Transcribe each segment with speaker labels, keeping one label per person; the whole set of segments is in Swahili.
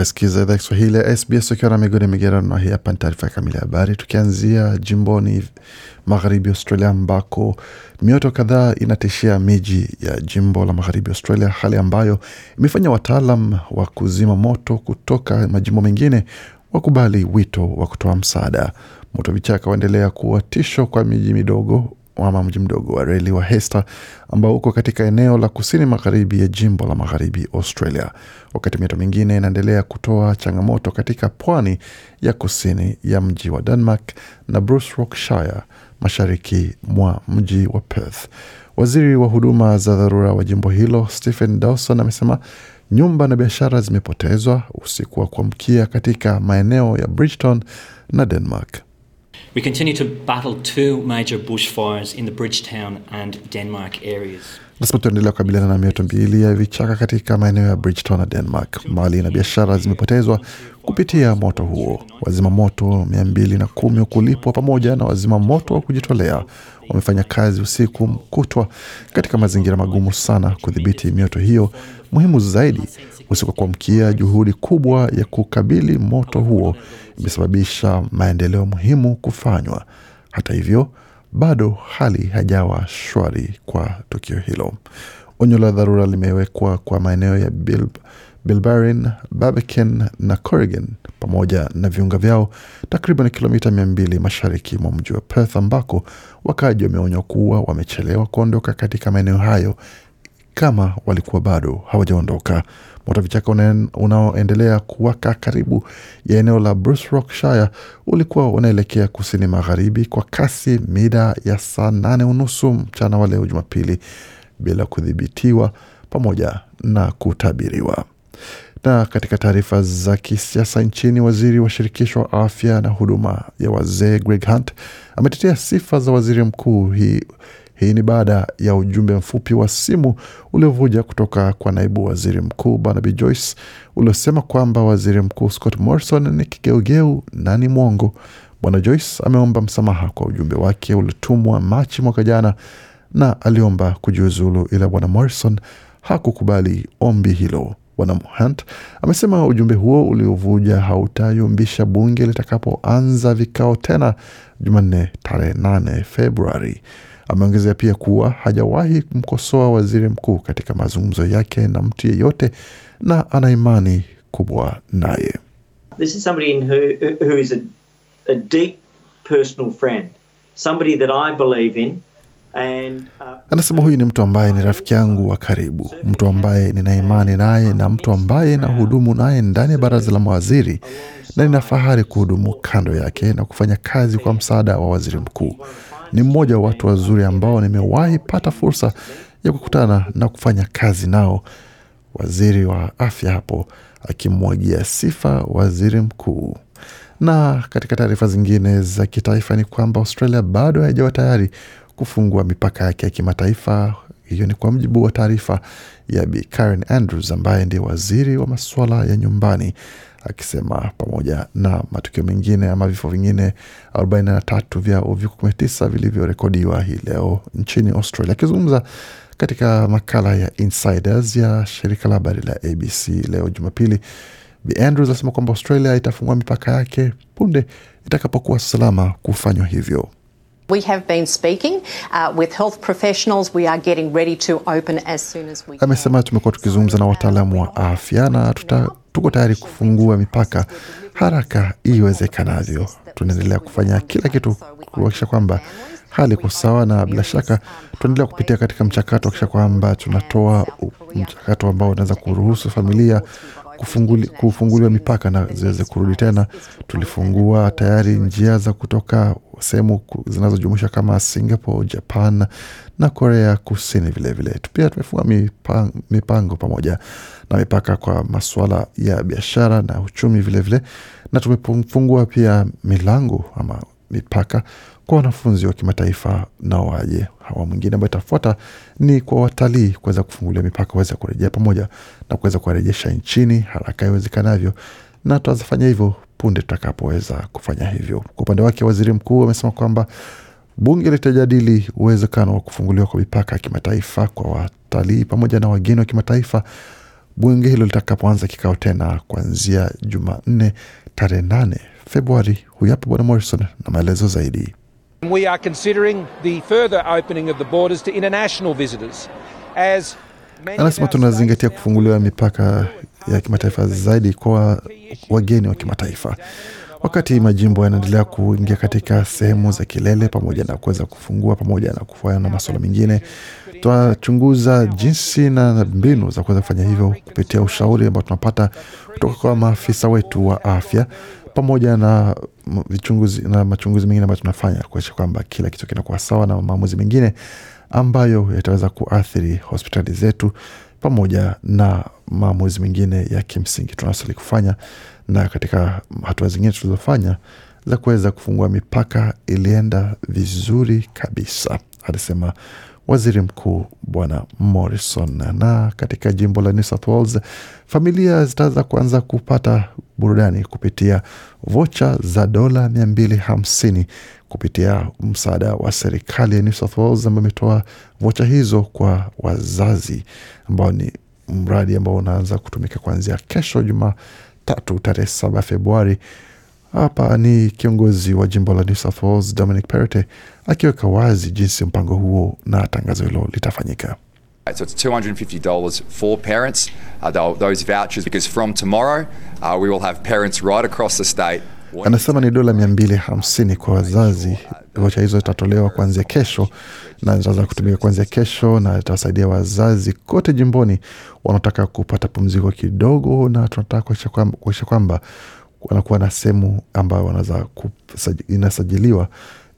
Speaker 1: Wasikiza idhaa Kiswahili ya SBS ukiwa na migodi migerano, na hii hapa ni taarifa kamili ya habari, tukianzia jimboni magharibi Australia ambako mioto kadhaa inatishia miji ya jimbo la magharibi Australia, hali ambayo imefanya wataalam wa kuzima moto kutoka majimbo mengine wakubali wito wa kutoa msaada. Moto vichaka waendelea kuwa tisho kwa miji midogo ama mji mdogo wa reli wa Hester ambao uko katika eneo la kusini magharibi ya jimbo la magharibi Australia, wakati mioto mingine inaendelea kutoa changamoto katika pwani ya kusini ya mji wa Denmark na Bruce Rockshire mashariki mwa mji wa Perth. Waziri wa huduma za dharura wa jimbo hilo Stephen Dawson amesema nyumba na biashara zimepotezwa usiku wa kuamkia katika maeneo ya Bridgeton na Denmark.
Speaker 2: We continue to battle two major bushfires in the Bridgetown and Denmark areas.
Speaker 1: Nasema tunaendelea kukabiliana na mioto mbili ya vichaka katika maeneo ya Bridgetown na Denmark. Mali na biashara zimepotezwa kupitia moto huo. Wazima moto mia mbili na kumi kulipwa pamoja na wazima moto wa kujitolea wamefanya kazi usiku kutwa katika mazingira magumu sana kudhibiti mioto hiyo. Muhimu zaidi, usiku kuamkia, juhudi kubwa ya kukabili moto huo imesababisha maendeleo muhimu kufanywa. Hata hivyo bado hali hajawa shwari kwa tukio hilo. Onyo la dharura limewekwa kwa maeneo ya Bil Bilbarin, Barbican na Corrigan pamoja na viunga vyao takriban kilomita mia mbili mashariki mwa mji wa Perth ambako wakaaji wameonywa kuwa wamechelewa kuondoka katika maeneo hayo kama walikuwa bado hawajaondoka. Moto vichaka unaoendelea kuwaka karibu ya eneo la Bruce Rockshire ulikuwa unaelekea kusini magharibi kwa kasi mida ya saa nane unusu mchana wa leo Jumapili bila kudhibitiwa pamoja na kutabiriwa. Na katika taarifa za kisiasa nchini, waziri wa shirikisho wa afya na huduma ya wazee Greg Hunt ametetea sifa za waziri mkuu hii hii ni baada ya ujumbe mfupi wa simu uliovuja kutoka kwa naibu waziri mkuu Barnaby Joyce uliosema kwamba waziri mkuu Scott Morrison ni kigeugeu na ni mwongo. Bwana Joyce ameomba msamaha kwa ujumbe wake uliotumwa Machi mwaka jana na aliomba kujiuzulu, ila bwana Morrison hakukubali ombi hilo. Bwana Hunt amesema ujumbe huo uliovuja hautayumbisha bunge litakapoanza vikao tena Jumanne tarehe 8 Februari. Ameongezea pia kuwa hajawahi kumkosoa waziri mkuu katika mazungumzo yake na mtu yeyote na ana imani kubwa naye.
Speaker 3: This is somebody in who, who is a, a deep personal friend, somebody that I believe in. And, uh,
Speaker 1: Anasema huyu ni mtu ambaye ni rafiki yangu wa karibu, mtu ambaye nina imani naye na mtu ambaye nahudumu naye ndani ya baraza la mawaziri, na nina fahari kuhudumu kando yake na kufanya kazi kwa msaada wa waziri mkuu. Ni mmoja wa watu wazuri ambao nimewahi pata fursa ya kukutana na kufanya kazi nao. Waziri wa afya hapo akimwagia sifa waziri mkuu. Na katika taarifa zingine za kitaifa ni kwamba Australia bado haijawa tayari kufungua mipaka yake ya kimataifa. Hiyo ni kwa mujibu wa taarifa ya Bi Karen Andrews ambaye ndiye waziri wa masuala ya nyumbani akisema pamoja na matukio mengine ama vifo vingine 43 vya uviko 19 vilivyorekodiwa hii leo nchini Australia. Akizungumza katika makala ya Insiders ya shirika la habari la ABC leo Jumapili, Bi Andrews alisema kwamba Australia itafungua mipaka yake punde itakapokuwa salama kufanywa hivyo.
Speaker 4: We have been speaking uh, with health professionals. We are getting ready to open as soon as we can.
Speaker 1: Amesema tumekuwa tukizungumza na wataalamu wa afya na tuta, tuko tayari kufungua mipaka haraka iwezekanavyo. Tunaendelea kufanya kila kitu kuhakikisha kwamba hali iko sawa, na bila shaka tunaendelea kupitia katika mchakato kuhakikisha kwamba tunatoa mchakato ambao unaweza kuruhusu familia kufunguli, kufunguliwa mipaka na ziweze kurudi tena. Tulifungua tayari njia za kutoka sehemu zinazojumuisha kama Singapore, Japan na Korea Kusini vilevile. Pia tumefunga mipango, mipango pamoja na mipaka kwa masuala ya biashara na uchumi vilevile vile. Na tumefungua pia milango ama mipaka kwa wanafunzi wa kimataifa na waje. Hawa mwingine ambayo itafuata ni kwa watalii kuweza kufungulia mipaka waweza kurejea pamoja na kuweza kuwarejesha nchini haraka iwezekanavyo, na tutazafanya hivyo punde tutakapoweza kufanya hivyo. Kwa upande wake, waziri mkuu amesema kwamba bunge litajadili uwezekano wa kufunguliwa kwa mipaka ya kimataifa kwa watalii pamoja na wageni wa kimataifa bunge hilo litakapoanza kikao tena kuanzia Jumanne tarehe nane Februari. Huyu hapa Bwana Morrison na maelezo zaidi.
Speaker 5: We are considering the further opening of the borders to international visitors as
Speaker 1: Anasema tunazingatia kufunguliwa mipaka ya kimataifa zaidi kwa wageni wa kimataifa, wakati majimbo yanaendelea kuingia katika sehemu za kilele, pamoja na kuweza kufungua pamoja na kufanya na masuala mengine. Tunachunguza jinsi na mbinu za kuweza kufanya hivyo kupitia ushauri ambao tunapata kutoka kwa maafisa wetu wa afya pamoja na vichunguzi na machunguzi mengine ambayo tunafanya kuakisha kwamba kila kitu kinakuwa sawa na maamuzi mengine ambayo yataweza kuathiri hospitali zetu pamoja na maamuzi mengine ya kimsingi tunastahili kufanya, na katika hatua zingine tulizofanya za kuweza kufungua mipaka ilienda vizuri kabisa, alisema waziri mkuu Bwana Morrison. Na katika jimbo la New South Wales, familia zitaweza kuanza kupata burudani kupitia vocha za dola 250 kupitia msaada wa serikali ya New South Wales ambayo imetoa vocha hizo kwa wazazi ambao ni mradi ambao unaanza kutumika kuanzia kesho Jumatatu tarehe saba Februari. Hapa ni kiongozi wa jimbo la New South Wales Dominic Perrottet akiweka wazi jinsi mpango huo na tangazo hilo litafanyika.
Speaker 6: So it's $250 for parents, uh, those vouchers, because from tomorrow uh, we will have parents right across the state.
Speaker 1: Anasema ni dola mia mbili hamsini kwa wazazi. Vocha hizo zitatolewa kuanzia kesho na zitaanza kutumika kuanzia kesho, na itawasaidia wazazi kote jimboni wanaotaka kupata pumziko kidogo, na tunataka kuakisha kwamba, wanakuwa na sehemu ambayo wanaweza inasajiliwa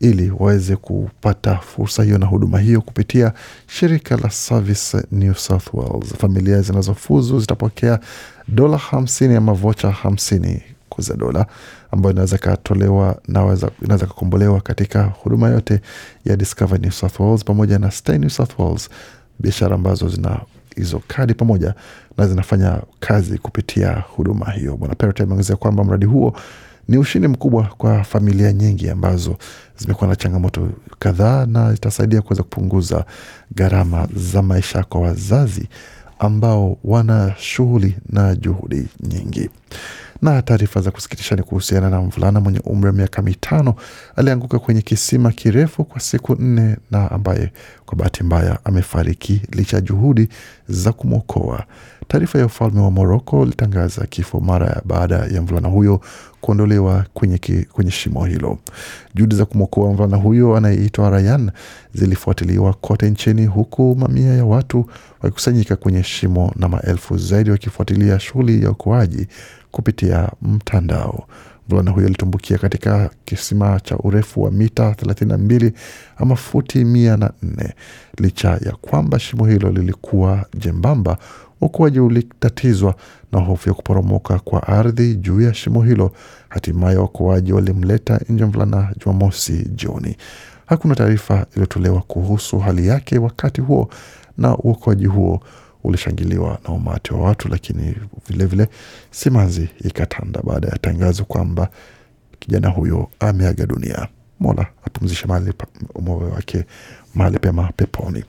Speaker 1: ili waweze kupata fursa hiyo na huduma hiyo kupitia shirika la Service New South Wales. Familia zinazofuzu zitapokea dola hamsini ama vocha hamsini za dola ambayo inaweza ikatolewa na inaweza kakombolewa katika huduma yote ya Discover New South Wales pamoja na Stay New South Wales, biashara ambazo zina hizo kadi pamoja na zinafanya kazi kupitia huduma hiyo. Bwana Perrottet ameongezea kwamba mradi huo ni ushindi mkubwa kwa familia nyingi ambazo zimekuwa na changamoto kadhaa na itasaidia kuweza kupunguza gharama za maisha kwa wazazi ambao wana shughuli na juhudi nyingi. Na taarifa za kusikitisha ni kuhusiana na mvulana mwenye umri wa miaka mitano alianguka kwenye kisima kirefu kwa siku nne na ambaye kwa bahati mbaya amefariki licha ya juhudi za kumwokoa. Taarifa ya ufalme wa Moroko ilitangaza kifo mara baada ya mvulana huyo kuondolewa kwenye, kwenye shimo hilo. Juhudi za kumwokoa mvulana huyo anayeitwa Rayan zilifuatiliwa kote nchini huku mamia ya watu wakikusanyika kwenye shimo na maelfu zaidi wakifuatilia shughuli ya uokoaji kupitia mtandao. Mvulana huyo alitumbukia katika kisima cha urefu wa mita 32 ama futi mia na nne. Licha ya kwamba shimo hilo lilikuwa jembamba, uokoaji ulitatizwa na hofu ya kuporomoka kwa ardhi juu ya shimo hilo. Hatimaye waokoaji walimleta nje mvulana Jumamosi jioni. Hakuna taarifa iliyotolewa kuhusu hali yake wakati huo, na uokoaji huo ulishangiliwa na umati wa watu, lakini vilevile simanzi ikatanda baada ya tangazo kwamba kijana huyo ameaga dunia. Mola apumzishe mahali moyo wake mahali pema peponi.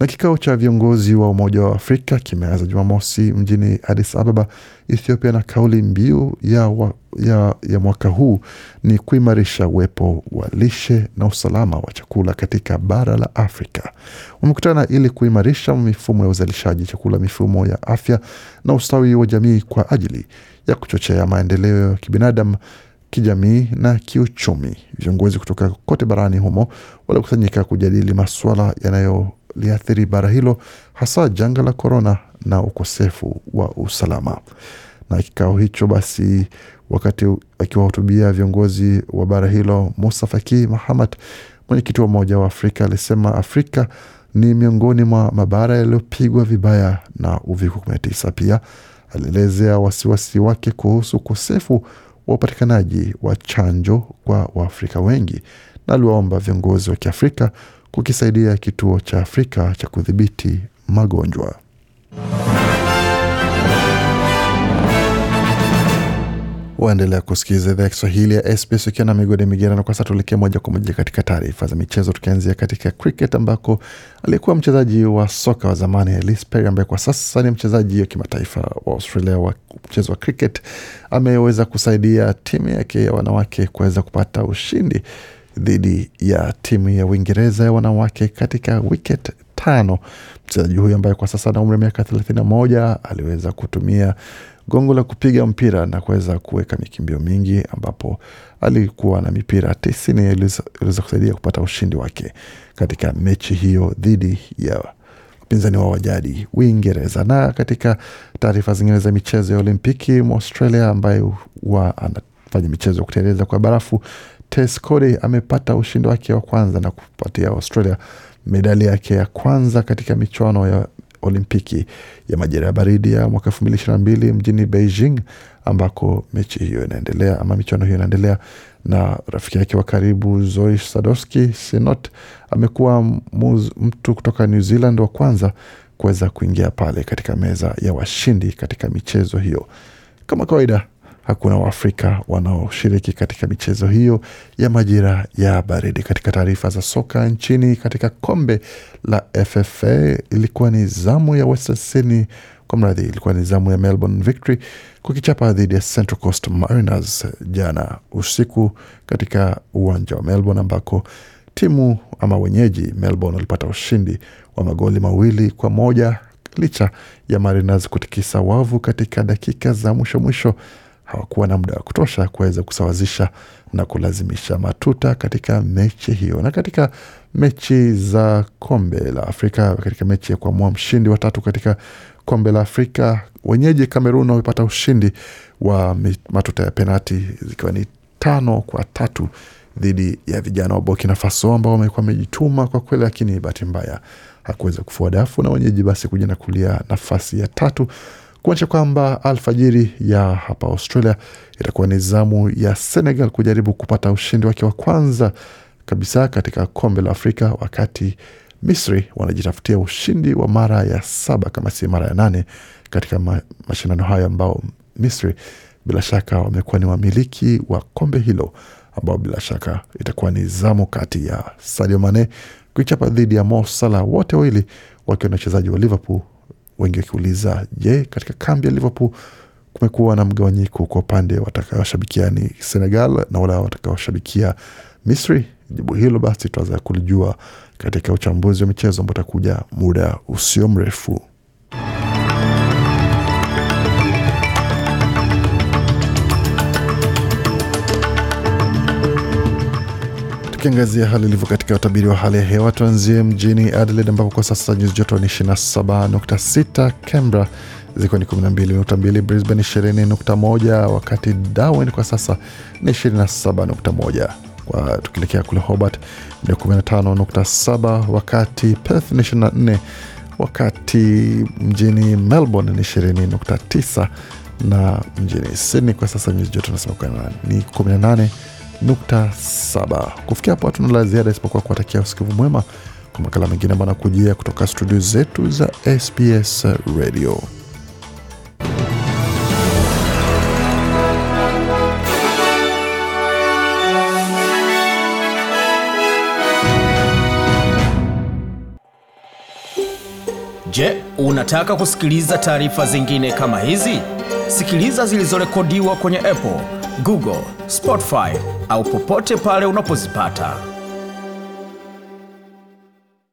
Speaker 1: Na kikao cha viongozi wa Umoja wa Afrika kimeanza Jumamosi mjini Addis Ababa, Ethiopia, na kauli mbiu ya, ya, ya mwaka huu ni kuimarisha uwepo wa lishe na usalama wa chakula katika bara la Afrika. Wamekutana ili kuimarisha mifumo ya uzalishaji chakula, mifumo ya afya na ustawi wa jamii kwa ajili ya kuchochea maendeleo ya kibinadamu kijamii na kiuchumi. Viongozi kutoka kote barani humo walikusanyika kujadili masuala yanayoliathiri bara hilo, hasa janga la korona na ukosefu wa usalama. Na kikao hicho basi, wakati akiwahutubia viongozi wa bara hilo, Musa Faki Mahamat, mwenyekiti wa Umoja wa Afrika, alisema Afrika ni miongoni mwa mabara yaliyopigwa vibaya na uviko 19. Pia alielezea wasiwasi wake kuhusu ukosefu wa upatikanaji wa chanjo kwa Waafrika wengi na aliwaomba viongozi wa Kiafrika kukisaidia kituo cha Afrika cha kudhibiti magonjwa. Waendelea kusikiliza idhaa ya Kiswahili ya SBS ukiwa na migode migerano. Kwa sasa tuelekee moja kwa moja katika taarifa za michezo, tukianzia katika cricket ambako aliyekuwa mchezaji wa soka wa zamani Ellis Perry ambaye kwa sasa ni mchezaji wa kimataifa wa Australia wa mchezo wa cricket ameweza kusaidia timu yake ya wanawake kuweza kupata ushindi dhidi ya timu ya Uingereza ya wanawake katika wicket tano. Mchezaji huyu ambaye kwa sasa ana umri wa miaka thelathini na moja aliweza kutumia gongo la kupiga mpira na kuweza kuweka mikimbio mingi ambapo alikuwa na mipira tisini iliweza kusaidia kupata ushindi wake katika mechi hiyo dhidi ya wapinzani wa wajadi Uingereza. Na katika taarifa zingine za michezo ya Olimpiki, Mwaustralia ambaye huwa anafanya michezo ya kuteleza kwa barafu Tess amepata ushindi wake wa kwanza na kupatia Australia medali yake ya kwanza katika michuano ya Olimpiki ya majira ya baridi ya mwaka elfu mbili ishirini na mbili mjini Beijing, ambako mechi hiyo inaendelea ama michuano hiyo inaendelea, na rafiki yake wa karibu Zoe Sadowski Sinot amekuwa mtu kutoka New Zealand wa kwanza kuweza kuingia pale katika meza ya washindi katika michezo hiyo. Kama kawaida hakuna Waafrika wanaoshiriki katika michezo hiyo ya majira ya baridi. Katika taarifa za soka nchini, katika kombe la FFA ilikuwa ni zamu ya Western Sydney, kwa mradhi, ilikuwa ni zamu ya Melbourne Victory kukichapa dhidi ya Central Coast Mariners jana usiku katika uwanja wa Melbourne ambako timu ama wenyeji Melbourne walipata ushindi wa magoli mawili kwa moja licha ya Mariners kutikisa wavu katika dakika za mwisho mwisho hawakuwa na muda wa kutosha kuweza kusawazisha na kulazimisha matuta katika mechi hiyo. Na katika mechi za kombe la Afrika, katika mechi ya kuamua mshindi wa tatu katika kombe la Afrika, wenyeji Kamerun wamepata ushindi wa matuta ya penati zikiwa ni tano kwa tatu dhidi ya vijana wa Burkina Faso ambao wamekuwa wamejituma kwa kweli, lakini bahati mbaya hakuweza kufua dafu na wenyeji basi kujinakulia nafasi ya tatu kuonyesha kwamba alfajiri ya hapa Australia itakuwa ni zamu ya Senegal kujaribu kupata ushindi wake wa kwanza kabisa katika kombe la Afrika, wakati Misri wanajitafutia ushindi wa mara ya saba kama si mara ya nane katika ma mashindano hayo, ambao Misri bila shaka wamekuwa ni wamiliki wa kombe hilo, ambao bila shaka itakuwa ni zamu kati ya Sadio Mane kuichapa dhidi ya Mo Salah, wote wawili wakiwa na wachezaji wa Liverpool wengi wakiuliza, je, katika kambi ya Liverpool kumekuwa na mgawanyiko kwa upande watakaoshabikia ni Senegal na wale watakaoshabikia Misri? Jibu hilo basi tutaweza kulijua katika uchambuzi wa michezo ambao utakuja muda usio mrefu. Tukiangazia hali ilivyo katika utabiri wa hali ya hewa, tuanzie mjini Adelaide ambapo kwa sasa nyuzi joto ni 27.6, Canberra zikiwa ni 12.2, Brisbane 20.1, wakati Darwin kwa sasa ni 27.1. Kwa tukielekea kule Hobart ni 15.7, wakati Perth ni 24, wakati mjini Melbourne ni 20.9 na mjini Sydney kwa sasa nyuzi joto nasema ni 18 nukta saba. Kufikia hapo hatuna la ziada isipokuwa kuwatakia usikivu mwema kwa makala mengine ambayo anakujia kutoka studio zetu za SBS Radio.
Speaker 7: Je, unataka kusikiliza taarifa zingine kama hizi? Sikiliza zilizorekodiwa kwenye Apple, Google, Spotify au popote pale unapozipata.